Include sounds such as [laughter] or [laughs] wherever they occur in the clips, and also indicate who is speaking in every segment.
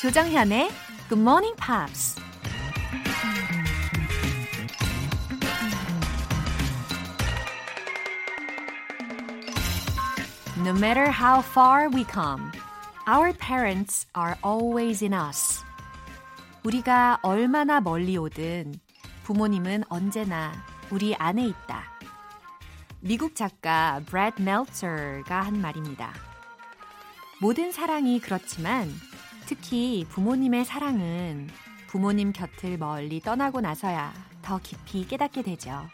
Speaker 1: 조정현의 Good Morning Pops. No matter how far we come, our parents are always in us. 우리가 얼마나 멀리 오든 부모님은 언제나 우리 안에 있다. 미국 작가 브래드 멜처가 한 말입니다. 모든 사랑이 그렇지만 특히 부모님의 사랑은 부모님 곁을 멀리 떠나고 나서야 더 깊이 깨닫게 되죠.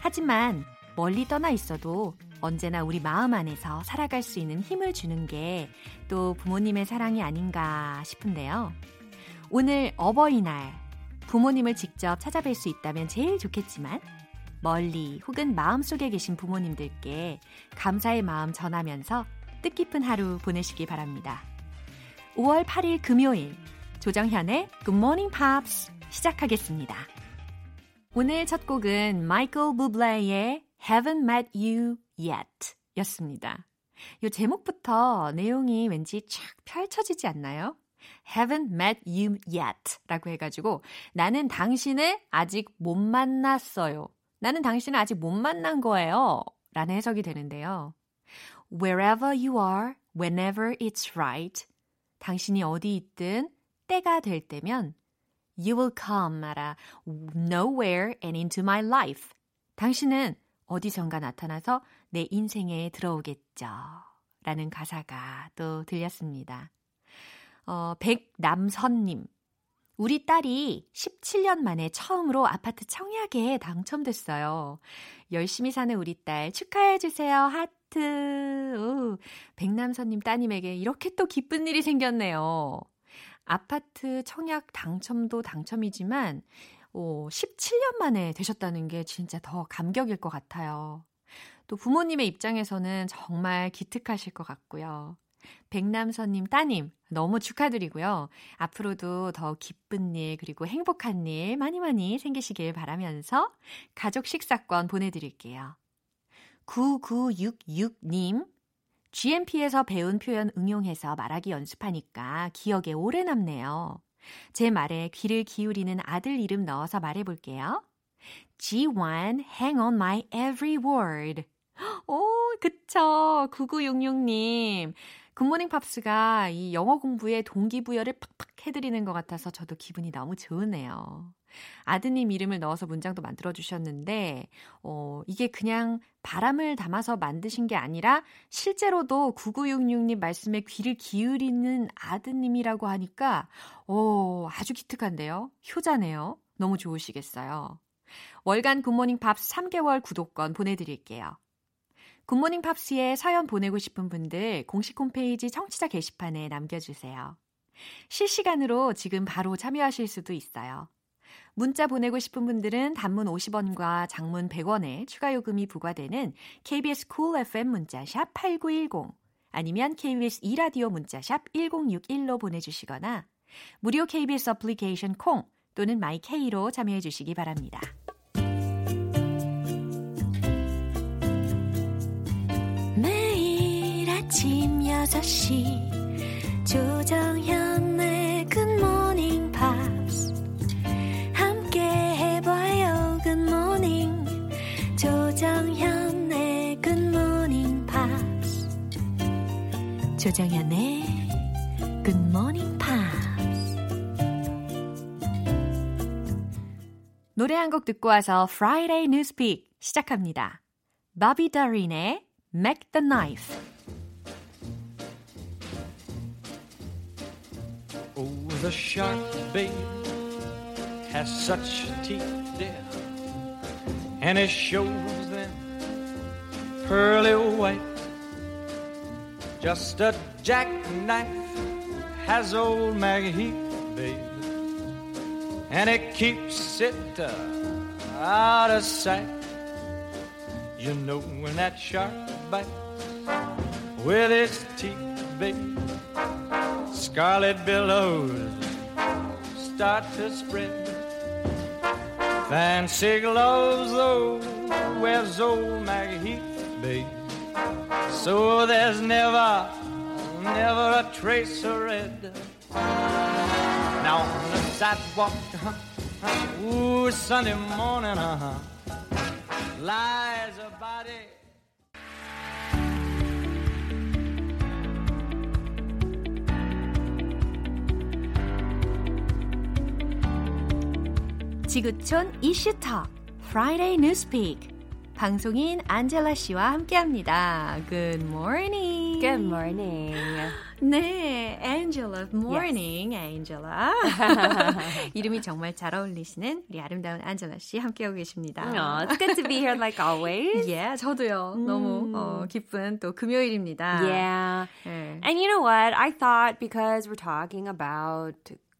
Speaker 1: 하지만 멀리 떠나 있어도 언제나 우리 마음 안에서 살아갈 수 있는 힘을 주는 게 또 부모님의 사랑이 아닌가 싶은데요. 오늘 어버이날 부모님을 직접 찾아뵐 수 있다면 제일 좋겠지만 멀리 혹은 마음속에 계신 부모님들께 감사의 마음 전하면서 뜻깊은 하루 보내시기 바랍니다. 5월 8일 금요일 조정현의 Good Morning Pops 시작하겠습니다. 오늘 첫 곡은 마이클 부블레의 Haven't Met You Yet 였습니다. 이 제목부터 내용이 왠지 쫙 펼쳐지지 않나요? haven't met you yet 라고 해가지고 나는 당신을 아직 못 만났어요. 나는 당신을 아직 못 만난 거예요. 라는 해석이 되는데요. Wherever you are, whenever it's right. 당신이 어디 있든 때가 될 때면 You will come at nowhere and into my life. 당신은 어디선가 나타나서 내 인생에 들어오겠죠. 라는 가사가 또 들렸습니다. 어, 백남선님. 우리 딸이 17년 만에 처음으로 아파트 청약에 당첨됐어요. 열심히 사는 우리 딸 축하해주세요. 하트. 오, 백남선님 따님에게 이렇게 또 기쁜 일이 생겼네요. 아파트 청약 당첨도 당첨이지만, 오, 17년 만에 되셨다는 게 진짜 더 감격일 것 같아요. 또 부모님의 입장에서는 정말 기특하실 것 같고요. 백남선님 따님, 너무 축하드리고요. 앞으로도 더 기쁜 일, 그리고 행복한 일 많이 많이 생기시길 바라면서 가족 식사권 보내드릴게요. 9966님, GMP에서 배운 표현 응용해서 말하기 연습하니까 기억에 오래 남네요. 제 말에 귀를 기울이는 아들 이름 넣어서 말해볼게요. G1, hang on my every word. 오, 그쵸. 9966님. 굿모닝 팝스가 이 영어 공부에 동기부여를 팍팍 해드리는 것 같아서 저도 기분이 너무 좋으네요. 아드님 이름을 넣어서 문장도 만들어 주셨는데, 어, 이게 그냥 바람을 담아서 만드신 게 아니라 실제로도 9966님 말씀에 귀를 기울이는 아드님이라고 하니까, 어, 아주 기특한데요? 효자네요. 너무 좋으시겠어요. 월간 굿모닝 팝스 3개월 구독권 보내드릴게요. 굿모닝 팝스에 사연 보내고 싶은 분들 공식 홈페이지 청취자 게시판에 남겨주세요. 실시간으로 지금 바로 참여하실 수도 있어요. 문자 보내고 싶은 분들은 단문 50원과 장문 100원의 추가 요금이 부과되는 KBS 쿨 cool FM 문자샵 8910 아니면 KBS 2라디오 문자샵 1061로 보내주시거나 무료 KBS 어플리케이션 콩 또는 마이케이로 참여해 주시기 바랍니다. 매일 아침 6시 조정현의 조정현의 굿모닝 팝스 노래 한 곡 듣고 와서 Friday Newspeak 시작합니다. 바비 다린의 Make the Knife
Speaker 2: Oh, the shark, babe, has such teeth, dear, and it shows them pearly white. Just a jackknife has old Maggie babe, and it keeps it uh, out of sight. You know when that shark bites with its teeth, babe scarlet billows start to spread. Fancy gloves, though, wears old Maggie babe. So there's never, never a trace of red Now on the sidewalk, uh-huh, ooh, Sunday morning, uh-huh, lies a body.
Speaker 1: 지구촌 이슈톡 Friday Newspeak 방송인 안젤라 씨와 함께합니다. Good morning.
Speaker 3: Good morning.
Speaker 1: 네, Angela. Morning, Angela. 이름이 정말 잘 어울리시는 우리 아름다운 안젤라 씨 함께하고 계십니다.
Speaker 3: Oh, it's good to be here like always.
Speaker 1: 예, 저도요. 너무 어, 기쁜 또 금요일입니다.
Speaker 3: Yeah.
Speaker 1: 네.
Speaker 3: And you know what? I thought because we're talking about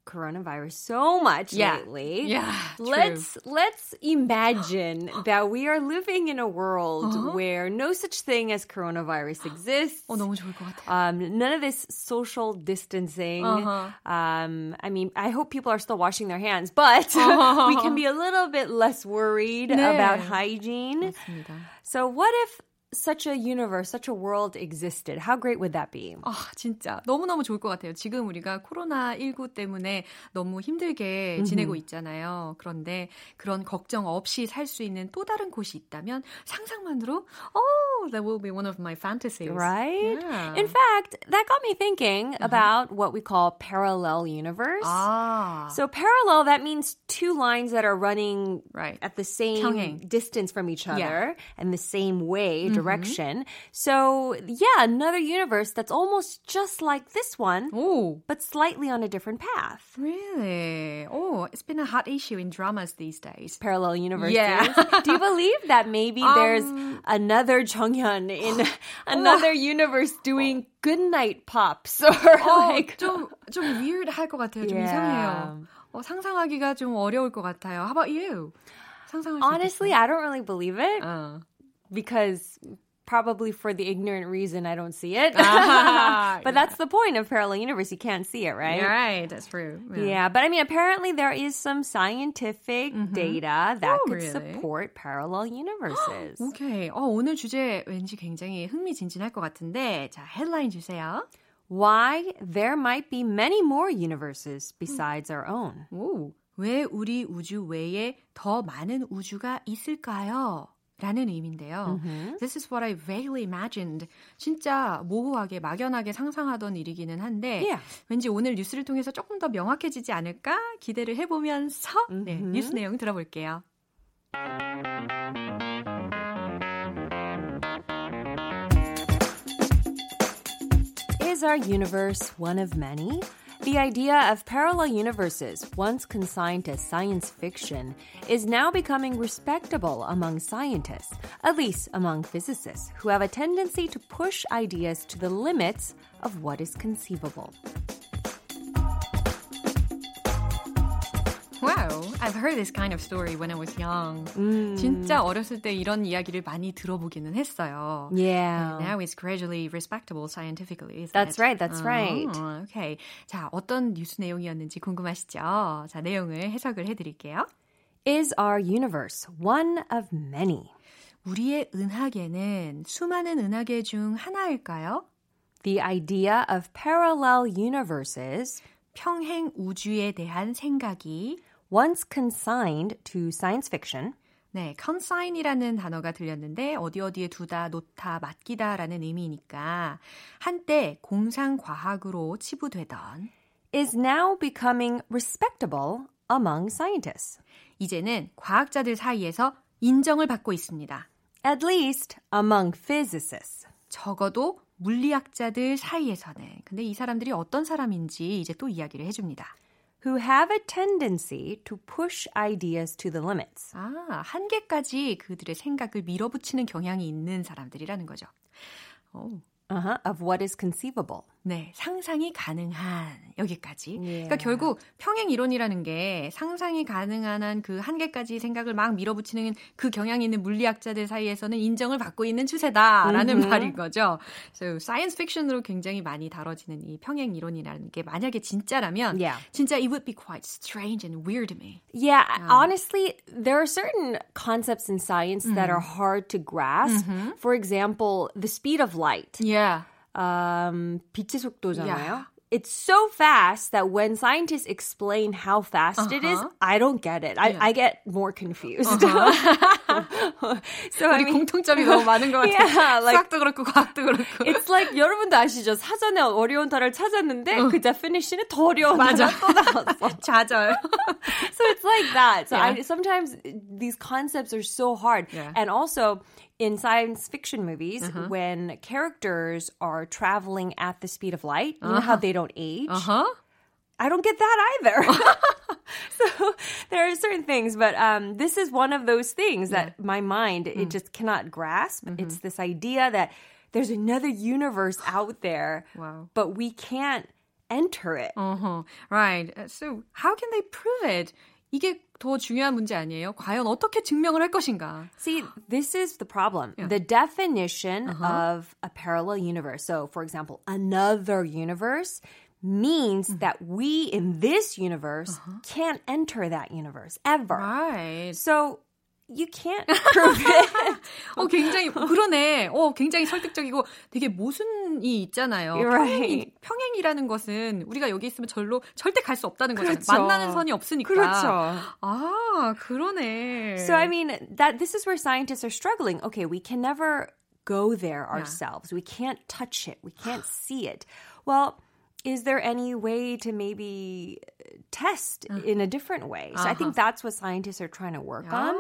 Speaker 3: coronavirus so much
Speaker 1: Yeah.
Speaker 3: lately.
Speaker 1: Yeah, true.
Speaker 3: Let's let's imagine [gasps] that we are living in a world where no such thing as coronavirus exists. [gasps]
Speaker 1: 어, 너무 좋을 것 같아요.
Speaker 3: Um, none of this social distancing.
Speaker 1: Uh-huh.
Speaker 3: Um, I mean, I hope people are still washing their hands, but [laughs] we can be a little bit less worried
Speaker 1: 네.
Speaker 3: about hygiene.
Speaker 1: 맞습니다.
Speaker 3: So, what if such a universe, such a world existed? How great would that be?
Speaker 1: 아, 진짜 너무너무 좋을 것 같아요. 지금 우리가 코로나19 때문에 너무 힘들게 지내고 있잖아요. 그런데 그런 걱정 없이 살 수 있는 또 다른 곳이 있다면 상상만으로 oh, that will be one of my fantasies.
Speaker 3: Right?
Speaker 1: Yeah.
Speaker 3: In fact, that got me thinking about what we call parallel universe.
Speaker 1: 아,
Speaker 3: So parallel, that means two lines that are running
Speaker 1: Right.
Speaker 3: at the same
Speaker 1: 평행.
Speaker 3: distance from each other
Speaker 1: Yeah.
Speaker 3: and the same way, direction. So yeah, another universe that's almost just like this one,
Speaker 1: 오,
Speaker 3: but slightly on a different path.
Speaker 1: really? Oh, it's been a hot issue in dramas these days.
Speaker 3: Parallel universes.
Speaker 1: Yeah. [laughs]
Speaker 3: Do you believe that maybe there's [laughs] another Jonghyun in [laughs] another universe doing goodnight pops or
Speaker 1: 어,
Speaker 3: like
Speaker 1: 좀, 좀 weird 할 것 같아요. 좀
Speaker 3: Yeah.
Speaker 1: 이상해요. 어, 상상하기가 좀 어려울 것 같아요. How about you? 상상할 수
Speaker 3: honestly,
Speaker 1: 있겠어요?
Speaker 3: I don't really believe it.
Speaker 1: 어.
Speaker 3: because probably for the ignorant reason I don't see it.
Speaker 1: Ah, [laughs]
Speaker 3: but that's the point of parallel universe. You can't see it, right?
Speaker 1: You're right, that's true.
Speaker 3: Yeah, but I mean, apparently there is some scientific data that
Speaker 1: Oh,
Speaker 3: could
Speaker 1: really?
Speaker 3: support parallel universes.
Speaker 1: 오케이. [gasps] 어, 오늘 주제 왠지 굉장히 흥미진진할 것 같은데, 자, 헤드라인 주세요.
Speaker 3: Why there might be many more universes besides our own.
Speaker 1: 오, 왜 우리 우주 외에 더 많은 우주가 있을까요? 라는 의미인데요. This is what I vaguely imagined. 진짜 모호하게 막연하게 상상하던 일이기는 한데
Speaker 3: Yeah.
Speaker 1: 왠지 오늘 뉴스를 통해서 조금 더 명확해지지 않을까 기대를 해보면서 네, 뉴스 내용 들어볼게요.
Speaker 3: Is our universe one of many? The idea of parallel universes, once consigned to science fiction, is now becoming respectable among scientists, at least among physicists, who have a tendency to push ideas to the limits of what is conceivable.
Speaker 1: Wow, I've heard this kind of story when I was young. 진짜 어렸을 때 이런 이야기를 많이 들어보기는 했어요.
Speaker 3: Yeah.
Speaker 1: Now it's gradually respectable scientifically.
Speaker 3: That's
Speaker 1: it?
Speaker 3: right, that's right.
Speaker 1: 어, okay. 자, 어떤 뉴스 내용이었는지 궁금하시죠? 자, 내용을 해석을 해드릴게요.
Speaker 3: Is our universe one of many?
Speaker 1: 우리의 은하계는 수많은 은하계 중 하나일까요?
Speaker 3: The idea of parallel universes,
Speaker 1: 평행 우주에 대한 생각이
Speaker 3: once consigned to science fiction,
Speaker 1: 네, consign이라는 단어가 들렸는데 어디 어디에 두다, 놓다, 맡기다라는 의미니까 한때 공상 과학으로 치부되던
Speaker 3: is now becoming respectable among scientists.
Speaker 1: 이제는 과학자들 사이에서 인정을 받고 있습니다.
Speaker 3: At least among physicists.
Speaker 1: 적어도 물리학자들 사이에서는. 근데 이 사람들이 어떤 사람인지 이제 또 이야기를 해줍니다.
Speaker 3: Who have a tendency to push ideas to the limits.
Speaker 1: 아, 한계까지 그들의 생각을 밀어붙이는 경향이 있는 사람들이라는 거죠. 오,
Speaker 3: Uh-huh, of what is conceivable.
Speaker 1: 네, 상상이 가능한 여기까지.
Speaker 3: Yeah.
Speaker 1: 그러니까 결국 평행 이론이라는 게 상상이 가능한 한 그 한계까지 생각을 막 밀어붙이는 그 경향이 있는 물리학자들 사이에서는 인정을 받고 있는 추세다라는 말인 거죠. So science fiction으로 굉장히 많이 다뤄지는 이 평행 이론이라는 게 만약에 진짜라면
Speaker 3: Yeah.
Speaker 1: 진짜 it would be quite strange and weird to me.
Speaker 3: Yeah, honestly, there are certain concepts in science that are hard to grasp. For example, the speed of light.
Speaker 1: Yeah.
Speaker 3: Um, 빛의 속도잖아요.
Speaker 1: Yeah.
Speaker 3: it's so fast that when scientists explain how fast uh-huh. it is, uh-huh. I don't get it. I, yeah. I get more confused. Uh-huh. [laughs]
Speaker 1: so I mean, 공통점이 [laughs] 너무 많은 것 같아요. Yeah, like, 수학도 그렇고 과학도 그렇고.
Speaker 3: It's like 여러분도 아시죠? 사전에 어려운 단어를 찾았는데 어. 그 definition은 더 어려운
Speaker 1: 맞아.
Speaker 3: 또 나왔어. [laughs]
Speaker 1: 좌절.
Speaker 3: so it's like that. So yeah. I, sometimes these concepts are so hard. Yeah. And also in science fiction movies, uh-huh. when characters are traveling at the speed of light, you uh-huh. know how uh-huh. they don't age?
Speaker 1: Uh-huh.
Speaker 3: I don't get that either. [laughs] [laughs] so there are certain things, but um, this is one of those things that my mind mm. it just cannot grasp. Mm-hmm. It's this idea that there's another universe [sighs] out there,
Speaker 1: wow.
Speaker 3: but we can't enter it.
Speaker 1: Uh-huh. Right. So how can they prove it? 이게 더 중요한 문제 아니에요? 과연 어떻게 증명을 할 것인가?
Speaker 3: See, this is the problem. Yeah. The definition uh-huh. of a parallel universe. So, for example, another universe means mm-hmm. that we in this universe uh-huh. can't enter that universe ever.
Speaker 1: Right.
Speaker 3: So you can't prove it.
Speaker 1: 어, 굉장히, 그러네. 어, 굉장히 설득적이고 되게 모순이 있잖아요.
Speaker 3: Right.
Speaker 1: 평행, 이라는 것은 우리가 여기 있으면 절로 절대 갈 수 없다는 거잖아요. 그렇죠. 만나는 선이 없으니까.
Speaker 3: 그렇죠.
Speaker 1: 아, 그러네.
Speaker 3: So, I mean, that this is where scientists are struggling. Okay, we can never go there ourselves. Yeah. We can't touch it. We can't see it. Well, is there any way to maybe test uh, in a different way? So uh-huh. I think uh-huh. that's what scientists are trying to work on.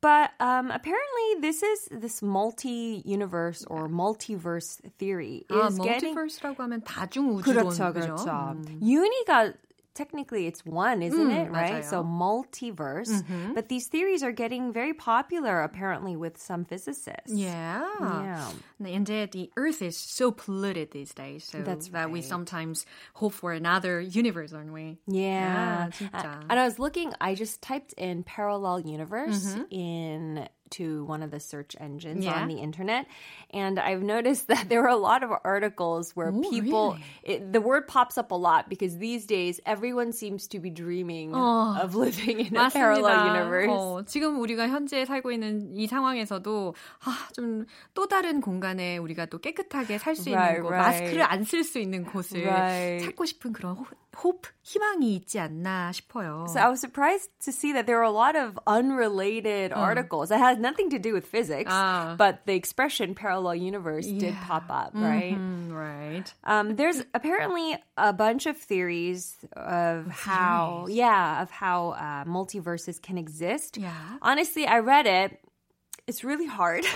Speaker 3: But um, apparently, this is this multi-universe or multiverse theory is
Speaker 1: 아, getting. multiverse라고 하면 다중 우주론
Speaker 3: 그렇죠, 그렇죠. 음. 윤희가 technically it's one, isn't mm, it? Right?
Speaker 1: 맞아요.
Speaker 3: So multiverse. Mm-hmm. But these theories are getting very popular apparently with some physicists.
Speaker 1: Yeah.
Speaker 3: Yeah.
Speaker 1: Indeed, the Earth is so polluted these days. So
Speaker 3: That's
Speaker 1: that
Speaker 3: right.
Speaker 1: we sometimes hope for another universe, aren't we?
Speaker 3: Yeah. yeah and I was looking, I just typed in parallel universe mm-hmm. in to one of the search engines yeah. on the internet. And I've noticed that there are a lot of articles where
Speaker 1: Ooh,
Speaker 3: people,
Speaker 1: really?
Speaker 3: it, the word pops up a lot because these days everyone seems to be dreaming
Speaker 1: 어,
Speaker 3: of living in a parallel universe.
Speaker 1: 어, 지금 우리가 현재 살고 있는 이 상황에서도 아, 좀 또 다른 공간에 우리가 또 깨끗하게 살수
Speaker 3: right,
Speaker 1: 있는 곳,
Speaker 3: right.
Speaker 1: 마스크를 안 쓸 수 있는 곳을
Speaker 3: right.
Speaker 1: 찾고 싶은 그런 hope, 희망이 있지 않나 싶어요.
Speaker 3: So I was surprised to see that there are a lot of unrelated articles that has nothing to do with physics,
Speaker 1: ah.
Speaker 3: but the expression parallel universe
Speaker 1: yeah.
Speaker 3: did pop up, right?
Speaker 1: Mm-hmm, right.
Speaker 3: Um, there's apparently a bunch of theories of how, yeah, of how uh, multiverses can exist.
Speaker 1: Yeah.
Speaker 3: Honestly, I read it. It's really hard. [laughs] [laughs]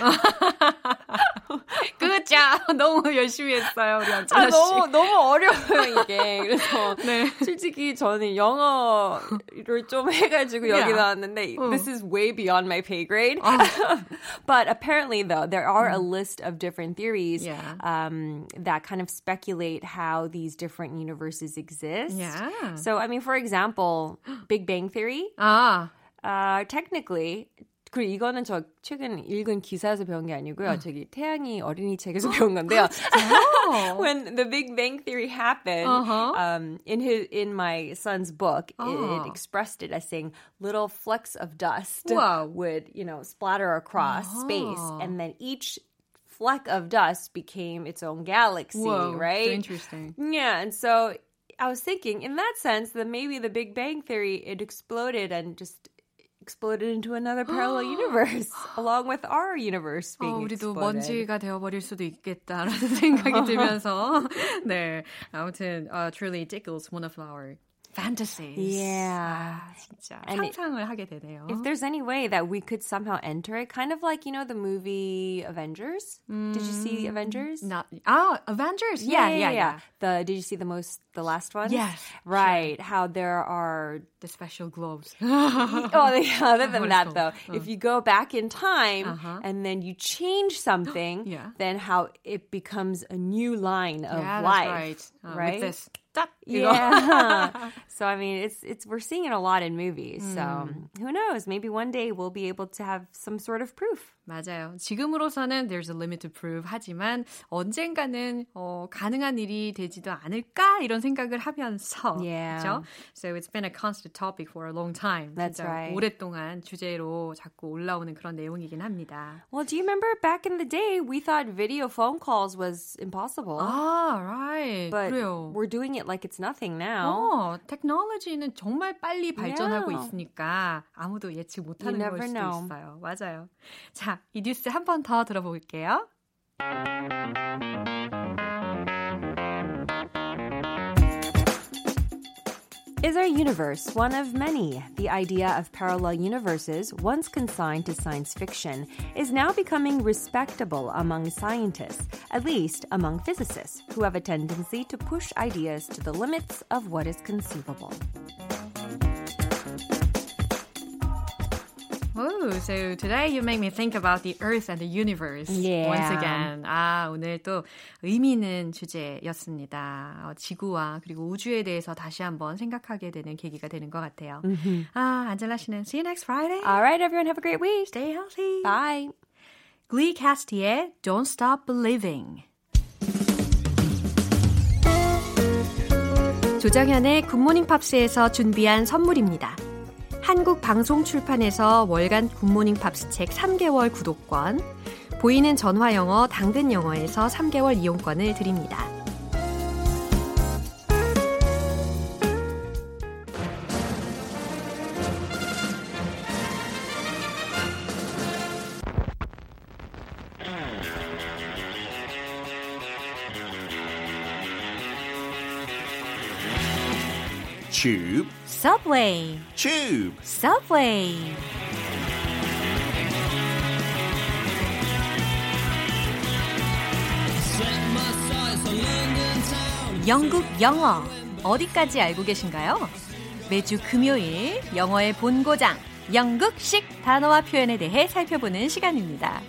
Speaker 3: [laughs]
Speaker 1: Good job. [laughs] 너무 열심히 했어요, 우리 안찬아
Speaker 3: 아, 너무 너무 어려워요 이게. [laughs] 그래서 네. 솔직히 저는 영어를 좀 해가지고 여기 yeah. 나왔는데 uh. this is way beyond my pay grade. Uh. but apparently, though, there are a list of different theories
Speaker 1: yeah.
Speaker 3: um, that kind of speculate how these different universes exist.
Speaker 1: Yeah.
Speaker 3: So, I mean, for example, Big Bang Theory.
Speaker 1: Ah.
Speaker 3: Uh, technically, 그리고 이거는 저 최근 읽은 기사에서 배운 게 아니고요. 어. 저기 태양이 어린이 책에서 배운 건데요. [laughs] When the Big Bang Theory happened,
Speaker 1: uh-huh.
Speaker 3: um, in his in my son's book, oh. it, it, expressed it as saying little flecks of dust
Speaker 1: Whoa.
Speaker 3: would you know splatter across uh-huh. space, and then each fleck of dust became its own galaxy.
Speaker 1: Whoa,
Speaker 3: right?
Speaker 1: Interesting.
Speaker 3: Yeah, and so. I was thinking, in that sense, that maybe the Big Bang Theory it exploded and just exploded into another parallel [gasps] universe along with our universe being
Speaker 1: 어, 우리도
Speaker 3: exploded.
Speaker 1: 먼지가 되어버릴 수도 있겠다라는 [laughs] 생각이 들면서 [laughs] [laughs] 네 아무튼 uh, truly tickles one of our fantasies.
Speaker 3: Yeah.
Speaker 1: 아, 진짜 and 상상을 it, 하게 되네요.
Speaker 3: If there's any way that we could somehow enter it, kind of like, you know, the movie Avengers? Mm, did you see Avengers?
Speaker 1: Not, oh, Avengers.
Speaker 3: Yeah,
Speaker 1: yeah, yeah, yeah. yeah.
Speaker 3: The Did you see the most, the last one?
Speaker 1: Yes.
Speaker 3: Right. Sure. How there are...
Speaker 1: The special gloves. [laughs]
Speaker 3: oh, yeah, [laughs] other than that, though, uh. if you go back in time
Speaker 1: uh-huh.
Speaker 3: and then you change something,
Speaker 1: yeah. [gasps]
Speaker 3: then how it becomes a new line of
Speaker 1: yeah,
Speaker 3: life.
Speaker 1: right. Uh,
Speaker 3: right?
Speaker 1: 딱
Speaker 3: Yeah. [laughs] [laughs] so I mean, it's it's we're seeing it a lot in movies. So mm. who knows? Maybe one day we'll be able to have some sort of proof.
Speaker 1: 맞아요. 지금으로서는 there's a limit to prove 하지만 언젠가는 어, 가능한 일이 되지도 않을까 이런 생각을 하면서
Speaker 3: Yeah.
Speaker 1: 그렇죠? So it's been a constant topic for a long time.
Speaker 3: That's right.
Speaker 1: 오랫동안 주제로 자꾸 올라오는 그런 내용이긴 합니다.
Speaker 3: Well, do you remember back in the day we thought video phone calls was impossible?
Speaker 1: 아, right.
Speaker 3: but
Speaker 1: 그래요.
Speaker 3: we're doing it like it's nothing now.
Speaker 1: 어, 테크놀로지는 정말 빨리 발전하고
Speaker 3: Yeah.
Speaker 1: 있으니까 아무도 예측 못하는 걸 수도
Speaker 3: know.
Speaker 1: 있어요. 맞아요. 자, 이 뉴스 한 번 더 들어볼게요.
Speaker 3: Is our universe one of many? The idea of parallel universes, once consigned to science fiction, is now becoming respectable among scientists, at least among physicists, who have a tendency to push ideas to the limits of what is conceivable.
Speaker 1: Oh, so today you make me think about the Earth and the universe
Speaker 3: Yeah.
Speaker 1: once again. 아, 오늘 또 의미 있는 주제였습니다. 어, 지구와 그리고 우주에 대해서 다시 한번 생각하게 되는 계기가 되는 것 같아요. 아, 안젤라 씨는 see you next Friday.
Speaker 3: All right, everyone, have a great week.
Speaker 1: Stay healthy.
Speaker 3: Bye.
Speaker 1: Glee Cast의 Don't Stop Believing. 조정현의 굿모닝 팝스에서 준비한 선물입니다. 한국 방송 출판에서 월간 굿모닝 팝스 책 3개월 구독권, 보이는 전화 영어 당근 영어에서 3개월 이용권을 드립니다.
Speaker 4: Tube,
Speaker 1: Subway,
Speaker 4: tube.
Speaker 1: Subway. 영국 영어 어디까지 알고 계신가요? 매주 금요일 영어의 본고장 영국식 단어와 표현에 대해 살펴보는 시간입니다.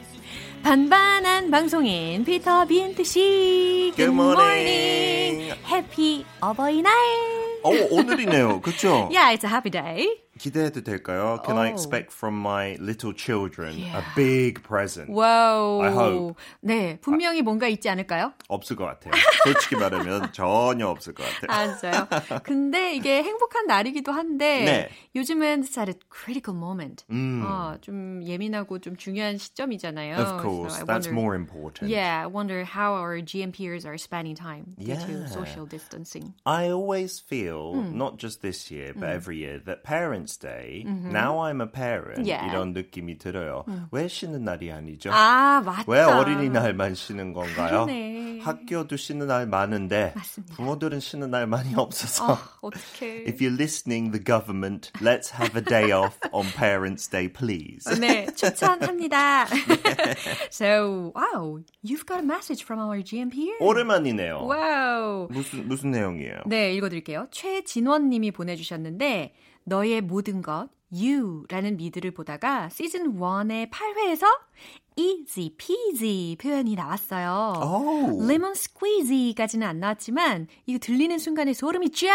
Speaker 1: 반반한 방송인 피터 빈트 씨.
Speaker 4: Good morning.
Speaker 1: 해피 어버이날.
Speaker 4: 어, 오늘이네요. 그렇죠?
Speaker 1: Yeah, it's a happy day.
Speaker 4: 기대해도 될까요? Can I
Speaker 1: Oh.
Speaker 4: expect from my little children
Speaker 1: Yeah.
Speaker 4: a big present?
Speaker 1: 와우.
Speaker 4: I hope.
Speaker 1: 네, 분명히 뭔가 있지 않을까요?
Speaker 4: 없을 것 같아요. 솔직히 말하면 [laughs] 전혀 없을 것 같아요.
Speaker 1: 맞아요. 근데 이게 행복한 날이기도 한데
Speaker 4: 네.
Speaker 1: 요즘은 it's at a critical moment.
Speaker 4: 음.
Speaker 1: 어, 좀 예민하고 좀 중요한 시점이잖아요.
Speaker 4: Of course,
Speaker 1: So I
Speaker 4: that's
Speaker 1: wonder-
Speaker 4: more important.
Speaker 1: Yeah, I wonder how our GMPers are spending time due to
Speaker 4: Yeah.
Speaker 1: social distancing.
Speaker 4: I always feel,
Speaker 1: Hmm.
Speaker 4: not just this year, but every year, that Parents' Day, now I'm a parent,
Speaker 1: Mm-hmm. Yeah. Hmm.
Speaker 4: 이런 느낌이 들어요. 왜 쉬는 날이 아니죠?
Speaker 1: 아, 맞다.
Speaker 4: 왜 어린이날만 쉬는 건가요?
Speaker 1: 그러네.
Speaker 4: 학교도 쉬는 날 많은데
Speaker 1: 맞습니다.
Speaker 4: 부모들은 쉬는 날 많이 없어서
Speaker 1: 아, 어떡해.
Speaker 4: If you're listening, the government, let's have a day off on Parents' Day, please.
Speaker 1: 네, 추천합니다. so, wow, you've got a message from our GMPers.
Speaker 4: 오랜만이네요.
Speaker 1: Wow.
Speaker 4: 무슨 무슨 내용이에요?
Speaker 1: 네, 읽어드릴게요. 최진원 님이 보내주셨는데, 너의 모든 것, you라는 미드를 보다가 시즌 1의 8회에서 easy peasy 표현이 나왔어요.
Speaker 4: 오.
Speaker 1: lemon squeezy까지는 안 나왔지만, 이거 들리는 순간에 소름이 쫙!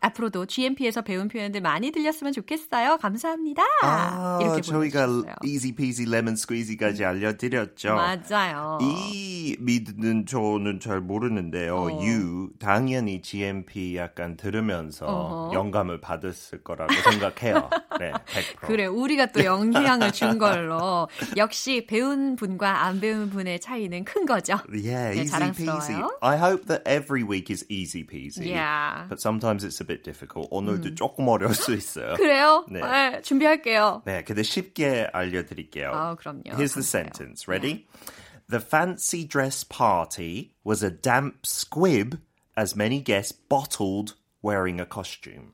Speaker 1: 앞으로도 GMP에서 배운 표현들 많이 들렸으면 좋겠어요. 감사합니다.
Speaker 4: 아,
Speaker 1: 이렇게
Speaker 4: 저희가
Speaker 1: 보내주셨어요.
Speaker 4: easy peasy lemon squeezy까지 알려드렸죠.
Speaker 1: 맞아요.
Speaker 4: 이 미드는 저는 잘 모르는데요.
Speaker 1: 어.
Speaker 4: You 당연히 GMP 약간 들으면서
Speaker 1: 어허.
Speaker 4: 영감을 받았을 거라고 생각해요. [laughs] 네, 100%.
Speaker 1: 그래, 우리가 또 영향을 준 걸로 역시 배운 분과 안 배운 분의 차이는 큰 거죠.
Speaker 4: Yeah,
Speaker 1: 네,
Speaker 4: easy peasy.
Speaker 1: 자랑스러워요.
Speaker 4: I hope that every week is easy peasy.
Speaker 1: Yeah.
Speaker 4: But sometimes it's a bit difficult. 오늘도 조금 어려울 수 있어요.
Speaker 1: 그래요?
Speaker 4: 네.
Speaker 1: 네, 준비할게요.
Speaker 4: 네, 근데 쉽게 알려드릴게요.
Speaker 1: 아, 그럼요.
Speaker 4: Here's the sentence. Ready? The fancy dress party was a damp squib as many guests bottled wearing a costume.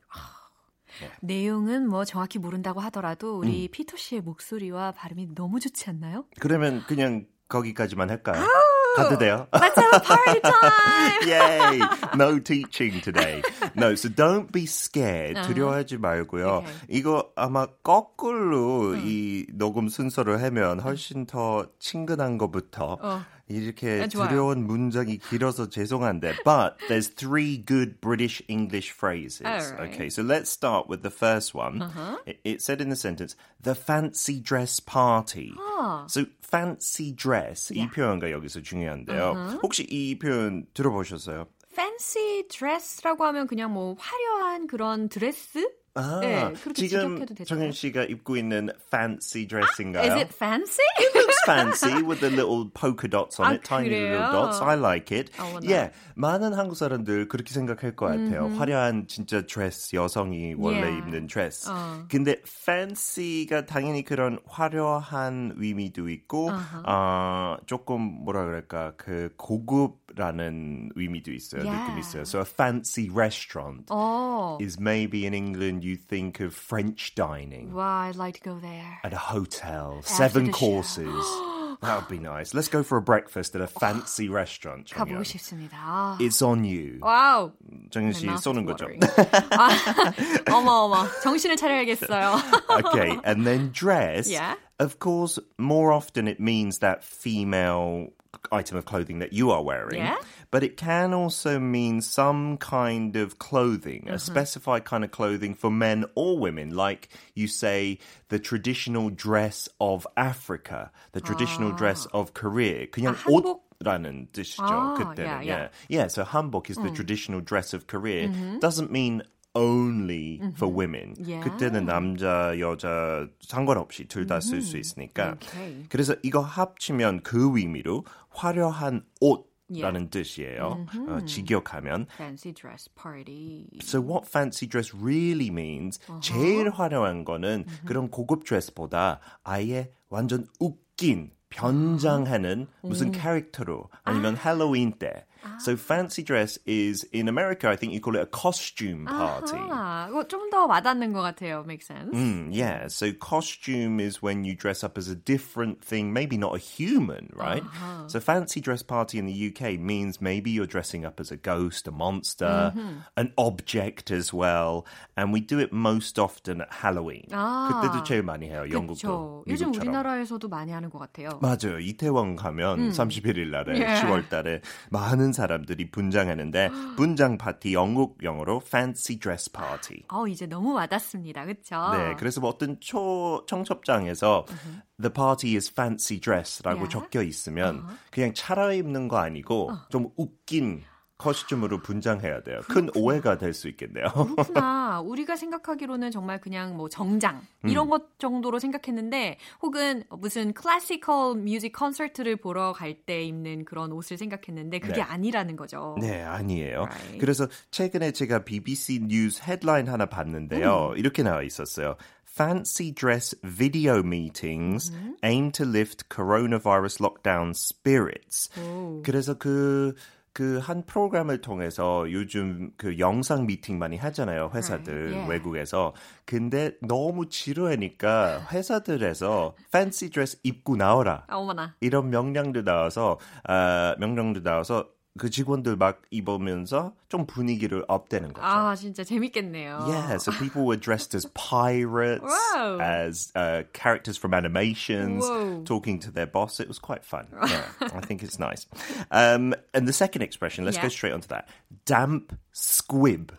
Speaker 1: 내용은 뭐 정확히 모른다고 하더라도 우리 피터 씨의 목소리와 발음이 너무 좋지 않나요?
Speaker 4: 그러면 그냥 거기까지만 할까요? 가도 돼요?
Speaker 1: Let's have a party time!
Speaker 4: Yay! No teaching today. No, so don't be scared. 두려워하지 말고요.
Speaker 1: Okay.
Speaker 4: 이거 아마 거꾸로 이 녹음 순서를 하면 훨씬 더 친근한 것부터
Speaker 1: 어.
Speaker 4: 이렇게
Speaker 1: 네, 좋아요.
Speaker 4: 두려운 문장이 길어서 죄송한데, but there's three good British English phrases.
Speaker 1: Alright.
Speaker 4: Okay, so let's start with the first one.
Speaker 1: Uh-huh.
Speaker 4: It, it said in the sentence, the fancy dress party.
Speaker 1: Ah.
Speaker 4: So fancy dress 이 표현가 여기서 중요한데요.
Speaker 1: Uh-huh.
Speaker 4: 혹시 이 표현 들어보셨어요?
Speaker 1: fancy dress라고 하면 그냥 뭐 화려한 그런 드레스?
Speaker 4: 아,
Speaker 1: 네,
Speaker 4: 지금. 정현 씨가 입고 있는 fancy dress인가요?
Speaker 1: Is it fancy?
Speaker 4: It looks fancy with the little polka dots on
Speaker 1: 아,
Speaker 4: it, tiny
Speaker 1: 그래요?
Speaker 4: little dots. I like it.
Speaker 1: 어머나.
Speaker 4: Yeah, 많은 한국 사람들 그렇게 생각할 것 같아요. 화려한 진짜 드레스, 여성이 원래
Speaker 1: Yeah.
Speaker 4: 입는 드레스.
Speaker 1: 어.
Speaker 4: 근데 fancy가 당연히 그런 화려한 의미도 있고, 어, 조금 뭐라 그럴까 그 고급라는 의미도 있어요.
Speaker 1: Yeah.
Speaker 4: 느낌 있어요. So a fancy restaurant
Speaker 1: 어.
Speaker 4: is maybe in England you think of French dining.
Speaker 1: Wow, I'd like to go there.
Speaker 4: at a hotel, seven
Speaker 1: the show.
Speaker 4: courses. [gasps] that would be nice. Let's go for a breakfast at a fancy restaurant.
Speaker 1: 가보고
Speaker 4: 정연.
Speaker 1: 싶습니다. 아.
Speaker 4: It's on you.
Speaker 1: 와우.
Speaker 4: 정현 씨
Speaker 1: My mouth
Speaker 4: 쏘는
Speaker 1: is
Speaker 4: 거죠.
Speaker 1: watering. 아, 어머 어머. 정신을 차려야겠어요. [laughs]
Speaker 4: okay, and then dress.
Speaker 1: Yeah.
Speaker 4: Of course, more often it means that female item of clothing that you are wearing.
Speaker 1: Yeah.
Speaker 4: But it can also mean some kind of clothing,
Speaker 1: Uh-huh.
Speaker 4: a specified kind of clothing for men or women. Like you say, the traditional dress of Africa, the traditional dress of Korea. 그냥
Speaker 1: 아, 한복?
Speaker 4: 옷라는 뜻이죠.
Speaker 1: 아,
Speaker 4: 그때는.
Speaker 1: yeah,
Speaker 4: yeah.
Speaker 1: yeah.
Speaker 4: yeah, so hanbok is the traditional dress of Korea.
Speaker 1: Mm-hmm.
Speaker 4: Doesn't mean only for women.
Speaker 1: Yeah.
Speaker 4: 그때는 남자, 여자 상관없이 둘 다 쓸 수 있으니까.
Speaker 1: Okay.
Speaker 4: 그래서 이거 합치면 그 의미로 화려한 옷 라는 뜻이에요. 어, 직역하면.
Speaker 1: Fancy dress party.
Speaker 4: So what fancy dress really means 제일 화려한 거는 그런 고급 드레스보다 아예 완전 웃긴 변장하는 무슨 캐릭터로 아니면 할로윈 때. So fancy dress is in America I think you call it a costume party.
Speaker 1: 아, 이거 좀 더 와닿는 것 같아요. Makes sense.
Speaker 4: Mm, yeah, so costume is when you dress up as a different thing, maybe not a human, right? So fancy dress party in the UK means maybe you're dressing up as a ghost, a monster, an object as well, and we do it most often at Halloween.
Speaker 1: 아.
Speaker 4: 그때도 제일 많이 해요,
Speaker 1: 그렇죠.
Speaker 4: 영국도.
Speaker 1: 요즘
Speaker 4: 미국처럼.
Speaker 1: 우리나라에서도 많이 하는 것 같아요.
Speaker 4: 맞아요. 이태원 가면 31일 날에
Speaker 1: 예.
Speaker 4: 10월 달에 많은 사람들이 분장하는데 [gasps] 분장 파티 영국 영어로 fancy dress party.
Speaker 1: 어, 이제 너무 와닿습니다. 그렇죠?
Speaker 4: 네, 그래서 뭐 어떤 초 청첩장에서 the party is fancy dress라고
Speaker 1: Yeah.
Speaker 4: 적혀 있으면 그냥 차려입는 거 아니고 좀 웃긴 costume으로 분장해야 돼요. 큰 오해가 될 수 있겠네요.
Speaker 1: 그렇구나. [laughs] 우리가 생각하기로는 정말 그냥 뭐 정장
Speaker 4: 음.
Speaker 1: 이런 것 정도로 생각했는데 혹은 무슨 classical music 콘서트를 보러 갈 때 입는 그런 옷을 생각했는데 그게
Speaker 4: 네.
Speaker 1: 아니라는 거죠.
Speaker 4: 네, 아니에요.
Speaker 1: Right.
Speaker 4: 그래서 최근에 제가 BBC 뉴스 헤드라인 하나 봤는데요. 이렇게 나와 있었어요. Fancy dress video meetings aim to lift coronavirus lockdown spirits. 그래서 그 그 한 프로그램을 통해서 요즘 그 영상 미팅 많이 하잖아요 회사들
Speaker 1: Right, yeah.
Speaker 4: 외국에서 근데 너무 지루하니까 회사들에서 fancy dress 입고 나오라
Speaker 1: 아, 어머나.
Speaker 4: 이런 명령도 나와서 아, 명령도 나와서 그 직원들 막 입으면서 좀 분위기를 업되는 거죠.
Speaker 1: 아, 진짜 재밌겠네요.
Speaker 4: Yeah, so people were dressed as pirates,
Speaker 1: Whoa.
Speaker 4: as uh, characters from animations,
Speaker 1: Whoa.
Speaker 4: talking to their boss. It was quite fun. Yeah, I think it's nice. Um, and the second expression, let's
Speaker 1: Yeah.
Speaker 4: go straight onto that. Damp squib.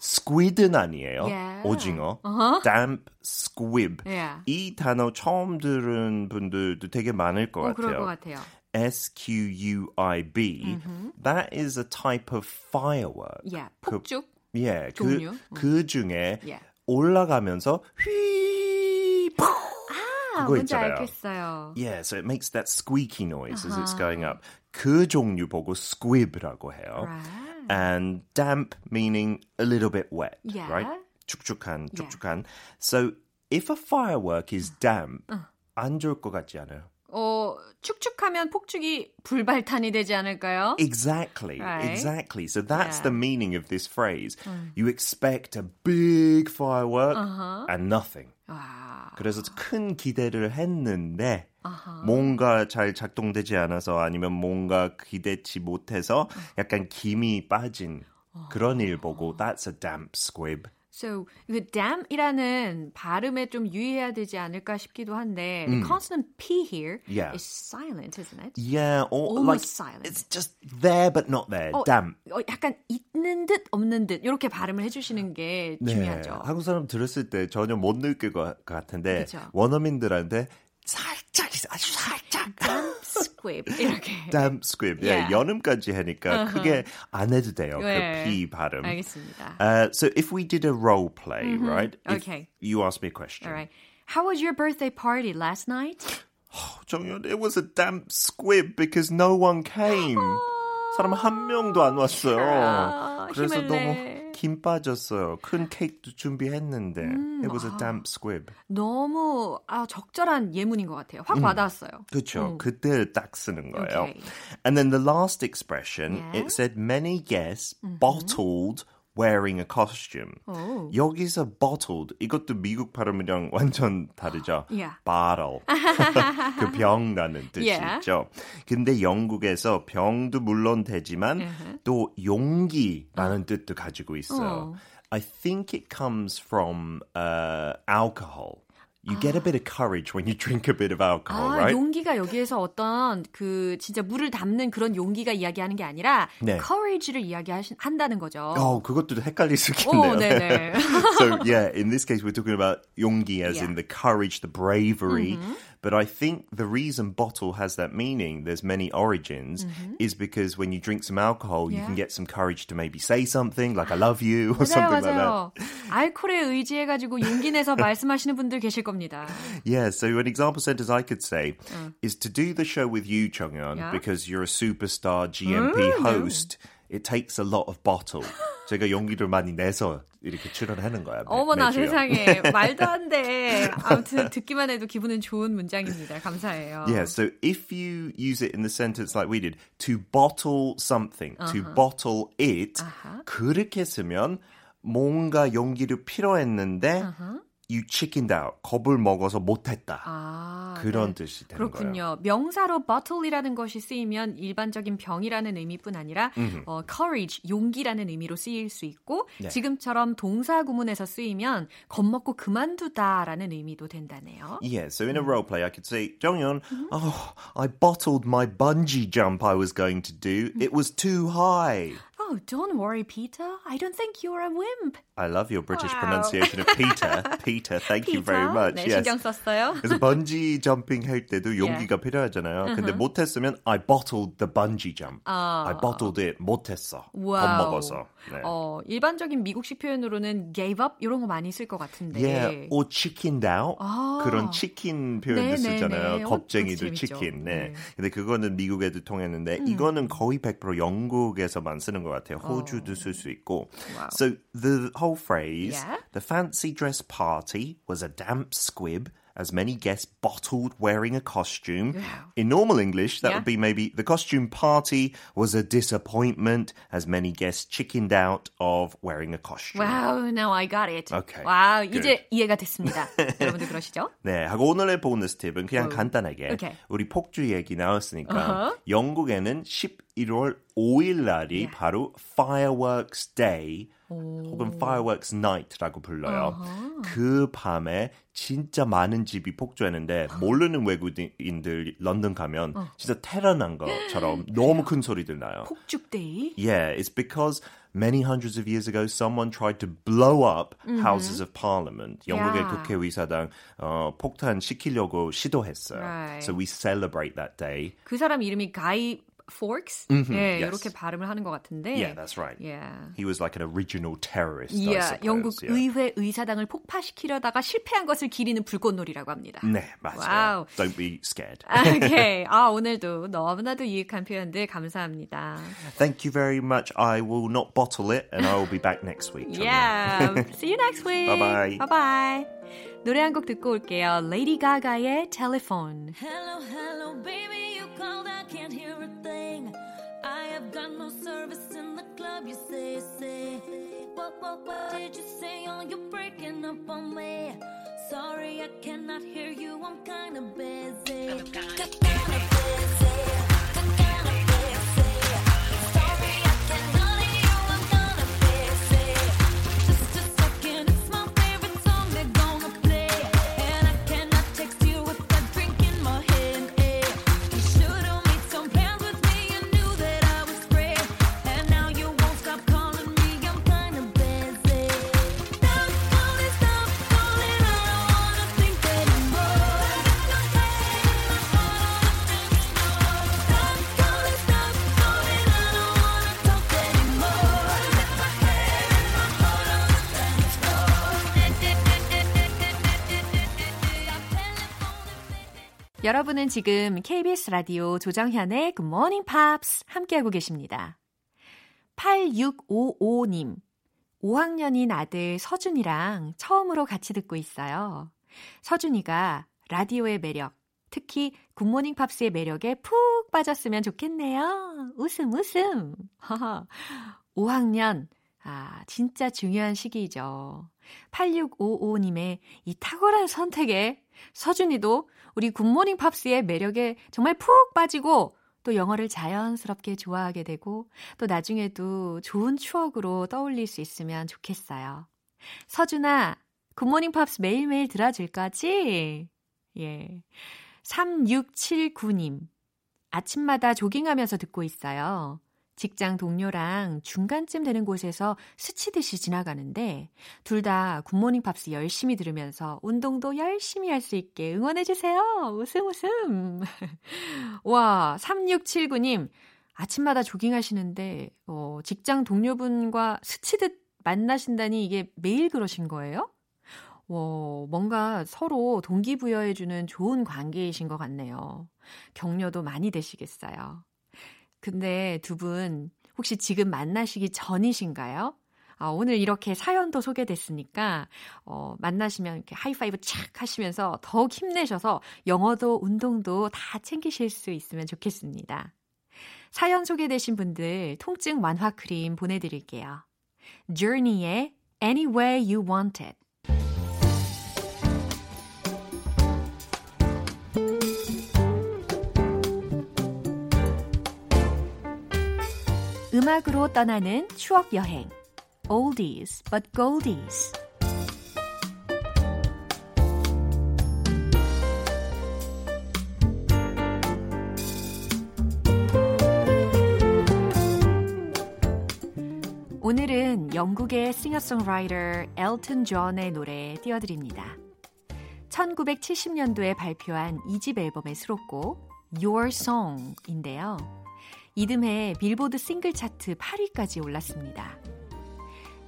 Speaker 4: squid은 아니에요.
Speaker 1: Yeah.
Speaker 4: 오징어. damp squib.
Speaker 1: Yeah.
Speaker 4: 이 단어 처음 들은 분들도 되게 많을 것
Speaker 1: 어, 그럴
Speaker 4: 같아요.
Speaker 1: 것 같아요.
Speaker 4: S Q U I B. That is a type of firework.
Speaker 1: Yeah,
Speaker 4: 그-
Speaker 1: 폭죽.
Speaker 4: 예, 그,
Speaker 1: 종류?
Speaker 4: 그 중에
Speaker 1: Yeah.
Speaker 4: 올라가면서 휘, 푸,
Speaker 1: 아,
Speaker 4: 그거
Speaker 1: 뭔지
Speaker 4: 있잖아요.
Speaker 1: 알겠어요.
Speaker 4: Yeah, so it makes that squeaky noise as it's going up. 그 종류 보고 squib라고 해요.
Speaker 1: Right.
Speaker 4: And damp meaning a little bit wet,
Speaker 1: Yeah.
Speaker 4: right? 축축한,
Speaker 1: Yeah.
Speaker 4: 축축한. So if a firework is damp, 안 좋을 것 같지 않아요?
Speaker 1: 어, 축축하면 폭죽이 불발탄이 되지 않을까요?
Speaker 4: Exactly,
Speaker 1: Right.
Speaker 4: exactly. So that's
Speaker 1: Yeah.
Speaker 4: the meaning of this phrase. You expect a big firework and nothing.
Speaker 1: 와.
Speaker 4: 그래서 큰 기대를 했는데 뭔가 잘 작동되지 않아서 아니면 뭔가 기대치 못해서 약간 김이 빠진 그런 일 보고 that's a damp squib.
Speaker 1: So 그 damn이라는 발음에 좀 유의해야 되지 않을까 싶기도 한데 the consonant p here
Speaker 4: Yeah.
Speaker 1: is silent, isn't it?
Speaker 4: Yeah, or
Speaker 1: Almost
Speaker 4: like
Speaker 1: silent.
Speaker 4: it's just there but not there.
Speaker 1: 어,
Speaker 4: damp.
Speaker 1: 어, 약간 있는 듯 없는 듯 이렇게 발음을 해주시는 게 중요하죠.
Speaker 4: 네, 한국 사람 들었을 때 전혀 못 느낄 것 같은데
Speaker 1: 그쵸.
Speaker 4: 원어민들한테 살짝 있어, 아주 살짝. [laughs]
Speaker 1: squib 이렇게.
Speaker 4: damp squib. 예,
Speaker 1: Yeah.
Speaker 4: 연음까지 하니까 크게 안 해도 돼요.
Speaker 1: 네.
Speaker 4: 그 P 발음.
Speaker 1: 알겠습니다.
Speaker 4: Uh, so if we did a role play, right? If
Speaker 1: Okay.
Speaker 4: You ask me a question.
Speaker 1: All right. How was your birthday party last night?
Speaker 4: 정연, it was a damp squib because no one came. 사람 한 명도 안 왔어요.
Speaker 1: 아,
Speaker 4: 그래서
Speaker 1: 힘을
Speaker 4: 너무
Speaker 1: 내.
Speaker 4: 김 빠졌어요. 큰 케이크도 준비했는데 it was a damp squib.
Speaker 1: 너무 아, 적절한 예문인 것 같아요. 확 와닿았어요.
Speaker 4: 그렇죠. 그때 딱 쓰는 거예요.
Speaker 1: Okay.
Speaker 4: And then the last expression,
Speaker 1: Yeah.
Speaker 4: it said many guests bottled wearing a costume.
Speaker 1: 오.
Speaker 4: 여기서 bottled 이것도 미국 발음이랑 완전 다르죠.
Speaker 1: Yeah.
Speaker 4: bottle 그 병라는 뜻이
Speaker 1: Yeah.
Speaker 4: 있죠. 근데 영국에서 병도 물론 되지만 또 용기라는 뜻도 가지고 있어요.
Speaker 1: 어.
Speaker 4: I think it comes from uh, alcohol. You get a bit of courage when you drink a bit of alcohol,
Speaker 1: 아,
Speaker 4: right?
Speaker 1: 용기가 여기에서 어떤 그 진짜 물을 담는 그런 용기가 이야기하는 게 아니라
Speaker 4: 네.
Speaker 1: courage를 이야기한다는 거죠.
Speaker 4: Oh, 그것도 헷갈릴 수 있겠네요.
Speaker 1: 오, 네네.
Speaker 4: so yeah, in this case, we're talking about 용기 as
Speaker 1: Yeah.
Speaker 4: in the courage, the bravery. But I think the reason bottle has that meaning, there's many origins, is because when you drink some alcohol, you
Speaker 1: Yeah.
Speaker 4: can get some courage to maybe say something like "I love you" or
Speaker 1: 맞아요, [laughs]
Speaker 4: something like that.
Speaker 1: 맞아요. 알코올에 의지해가지고 용기 내서 말씀하시는 [laughs] 분들 계실 겁니다.
Speaker 4: Yeah, so an example sentence I could say is to do the show with you, Chongyeon,
Speaker 1: Yeah.
Speaker 4: because you're a superstar GMP host. It takes a lot of bottle. 제가 용기를 많이 내서 이렇게 출연하는 거야. 매-
Speaker 1: 어머나
Speaker 4: 매주요.
Speaker 1: 세상에 말도 안 돼. 아무튼 듣기만 해도 기분은 좋은 문장입니다. 감사해요.
Speaker 4: Yeah, so if you use it in the sentence like we did, to bottle something, to bottle it, 그렇게 쓰면 뭔가 용기를 필요했는데 you chickened out, 겁을 먹어서 못했다.
Speaker 1: 아,
Speaker 4: 그런
Speaker 1: 네.
Speaker 4: 뜻이 되는 거예요.
Speaker 1: 그렇군요. 명사로 bottle이라는 것이 쓰이면 일반적인 병이라는 의미뿐 아니라 어, courage, 용기라는 의미로 쓰일 수 있고
Speaker 4: 네.
Speaker 1: 지금처럼 동사 구문에서 쓰이면 겁먹고 그만두다라는 의미도 된다네요.
Speaker 4: Yeah, so in a role play, I could say, Jonghyun, oh, I bottled my bungee jump I was going to do. It was too high.
Speaker 1: Oh, don't worry, Peter. I don't think you're a wimp.
Speaker 4: I love your British
Speaker 1: Wow.
Speaker 4: pronunciation of Peter. Peter, thank you very
Speaker 1: Peter.
Speaker 4: much.
Speaker 1: 네,
Speaker 4: yes.
Speaker 1: 신경 썼어요.
Speaker 4: 그래서 bungee jumping 할 때도 용기가 필요하잖아요. 근데 못했으면 I bottled the bungee jump. I bottled it. 못했어.
Speaker 1: Wow.
Speaker 4: 겁먹어서. 네.
Speaker 1: 어, 일반적인 미국식 표현으로는 gave up 이런 거 많이 쓸 것 같은데.
Speaker 4: Yeah, or chickened out.
Speaker 1: 아.
Speaker 4: 그런 치킨 표현도
Speaker 1: 네, 네,
Speaker 4: 쓰잖아요.
Speaker 1: 네. 어,
Speaker 4: 겁쟁이들. 치킨. 네.
Speaker 1: 네.
Speaker 4: 근데 그거는 미국에도 통했는데 이거는 거의 100% 영국에서만 쓰는 것 같아요. 호주도 쓸 수 있고.
Speaker 1: 와우.
Speaker 4: So the whole phrase,
Speaker 1: Yeah.
Speaker 4: the fancy dress party was a damp squib. As many guests bottled wearing a costume.
Speaker 1: Wow.
Speaker 4: In normal English, that
Speaker 1: Yeah.
Speaker 4: would be maybe the costume party was a disappointment as many guests chickened out of wearing a costume.
Speaker 1: Wow, now I got it.
Speaker 4: Okay,
Speaker 1: 와우,
Speaker 4: good.
Speaker 1: 이제 이해가 됐습니다. [laughs] 여러분들 그러시죠?
Speaker 4: 네, 하고 오늘의 보너스 팁은 그냥 간단하게
Speaker 1: Okay.
Speaker 4: 우리 폭주 얘기 나왔으니까 영국에는 11월 5일 날이 바로 Fireworks Day 혹은 Fireworks Night라고 불러요. 그 밤에 진짜 많은 집이 폭주했는데 모르는 외국인들 런던 가면 진짜 테러난 것처럼 너무 큰 소리들 나요.
Speaker 1: 폭죽데이.
Speaker 4: Yeah, it's because many hundreds of years ago someone tried to blow up houses of parliament. 영국의
Speaker 1: Yeah.
Speaker 4: 국회의사당 어, 폭탄 시키려고 시도했어요.
Speaker 1: Right.
Speaker 4: So we celebrate that day.
Speaker 1: 그 사람 이름이 가이 Forks? 예,
Speaker 4: yes.
Speaker 1: 이렇게 발음을 하는 것 같은데.
Speaker 4: Yeah, that's right.
Speaker 1: Yeah.
Speaker 4: He was like an original terrorist, I
Speaker 1: Yeah,
Speaker 4: suppose.
Speaker 1: 영국
Speaker 4: yeah.
Speaker 1: 의회 의사당을 폭파시키려다가 실패한 것을 기리는 불꽃놀이라고 합니다.
Speaker 4: 네, 맞아요.
Speaker 1: 와우.
Speaker 4: Don't be scared.
Speaker 1: 오케이. 아, 오늘도 너무나도 유익한 표현들 감사합니다.
Speaker 4: Thank you very much. I will not bottle it and I will be back next week.
Speaker 1: Yeah. See you next week.
Speaker 4: Bye-bye.
Speaker 1: Bye-bye. 노래 한 곡 듣고 올게요. Lady Gaga의 Telephone.
Speaker 5: Hello, hello, baby, What, what, what did you say? Oh, you're breaking up on me. Sorry, I cannot hear you, I'm kinda busy.
Speaker 1: 여러분은 지금 KBS 라디오 조정현의 Good Morning Pops 함께하고 계십니다. 8655님, 5학년인 아들 서준이랑 처음으로 같이 듣고 있어요. 서준이가 라디오의 매력, 특히 굿모닝 팝스의 매력에 푹 빠졌으면 좋겠네요. 웃음, 웃음. [laughs] 5학년, 아, 진짜 중요한 시기죠. 8655님의 이 탁월한 선택에 서준이도 우리 굿모닝 팝스의 매력에 정말 푹 빠지고 또 영어를 자연스럽게 좋아하게 되고 또 나중에도 좋은 추억으로 떠올릴 수 있으면 좋겠어요. 서준아, 굿모닝 팝스 매일매일 들어줄 거지? 예. 3679님. 아침마다 조깅하면서 듣고 있어요. 직장 동료랑 중간쯤 되는 곳에서 스치듯이 지나가는데 둘 다 굿모닝 팝스 열심히 들으면서 운동도 열심히 할 수 있게 응원해 주세요. 웃음 웃음. [laughs] 와, 3679님 아침마다 조깅하시는데 어, 직장 동료분과 스치듯 만나신다니 이게 매일 그러신 거예요? 와, 뭔가 서로 동기부여해주는 좋은 관계이신 것 같네요. 격려도 많이 되시겠어요. 근데 두 분 혹시 지금 만나시기 전이신가요? 아, 오늘 이렇게 사연도 소개됐으니까, 어, 만나시면 이렇게 하이파이브 착 하시면서 더욱 힘내셔서 영어도 운동도 다 챙기실 수 있으면 좋겠습니다. 사연 소개되신 분들 통증 완화 크림 보내드릴게요. Journey의 Anywhere You Want It. 음악으로 떠나는 추억 여행. Oldies but Goldies. 오늘은 영국의 싱어송라이터 엘튼 존의 노래 띄워드립니다. 1970년도에 발표한 2집 앨범의 수록곡 Your Song인데요. 이듬해 빌보드 싱글 차트 8위까지 올랐습니다.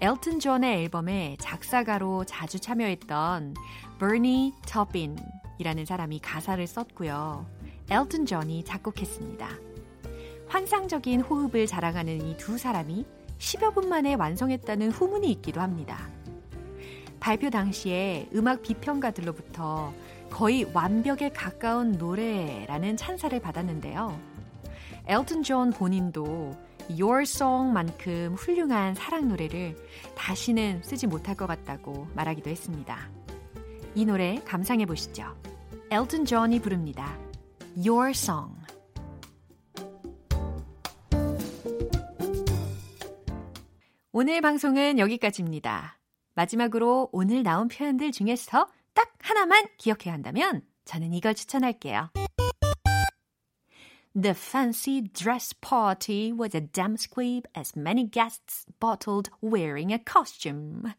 Speaker 1: 엘튼 존의 앨범에 작사가로 자주 참여했던 버니 토핀이라는 사람이 가사를 썼고요. 엘튼 존이 작곡했습니다. 환상적인 호흡을 자랑하는 이 두 사람이 10여 분 만에 완성했다는 후문이 있기도 합니다. 발표 당시에 음악 비평가들로부터 거의 완벽에 가까운 노래라는 찬사를 받았는데요. 엘튼 존 본인도 Your Song만큼 훌륭한 사랑 노래를 다시는 쓰지 못할 것 같다고 말하기도 했습니다. 이 노래 감상해 보시죠. 엘튼 존이 부릅니다. Your Song. 오늘 방송은 여기까지입니다. 마지막으로 오늘 나온 표현들 중에서 딱 하나만 기억해야 한다면 저는 이걸 추천할게요. The fancy dress party was a damn squib as many guests bottled wearing a costume.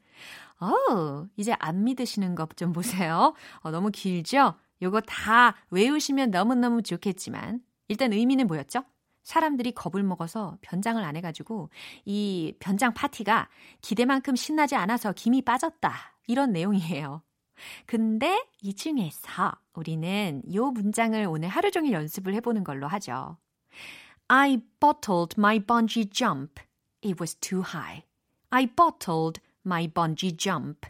Speaker 1: 어, 이제 안 믿으시는 것 좀 보세요. 어, 너무 길죠? 요거 다 외우시면 너무너무 좋겠지만 일단 의미는 뭐였죠? 사람들이 겁을 먹어서 변장을 안 해가지고 이 변장 파티가 기대만큼 신나지 않아서 김이 빠졌다. 이런 내용이에요. 근데 이 중에서 우리는 이 문장을 오늘 하루 종일 연습을 해보는 걸로 하죠. I bottled my bungee jump. It was too high. I bottled my bungee jump.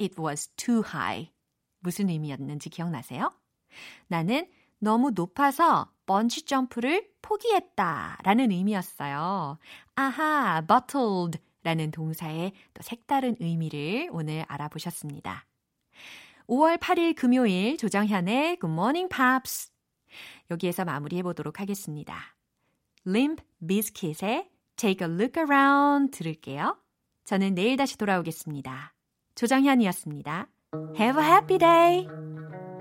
Speaker 1: It was too high. 무슨 의미였는지 기억나세요? 나는 너무 높아서 번지 점프를 포기했다 라는 의미였어요. 아하, bottled 라는 동사의 또 색다른 의미를 오늘 알아보셨습니다. 5월 8일 금요일 조정현의 Good Morning Pops 여기에서 마무리해 보도록 하겠습니다. Limp Bizkit의 Take a Look Around 들을게요. 저는 내일 다시 돌아오겠습니다. 조정현이었습니다. Have a happy day!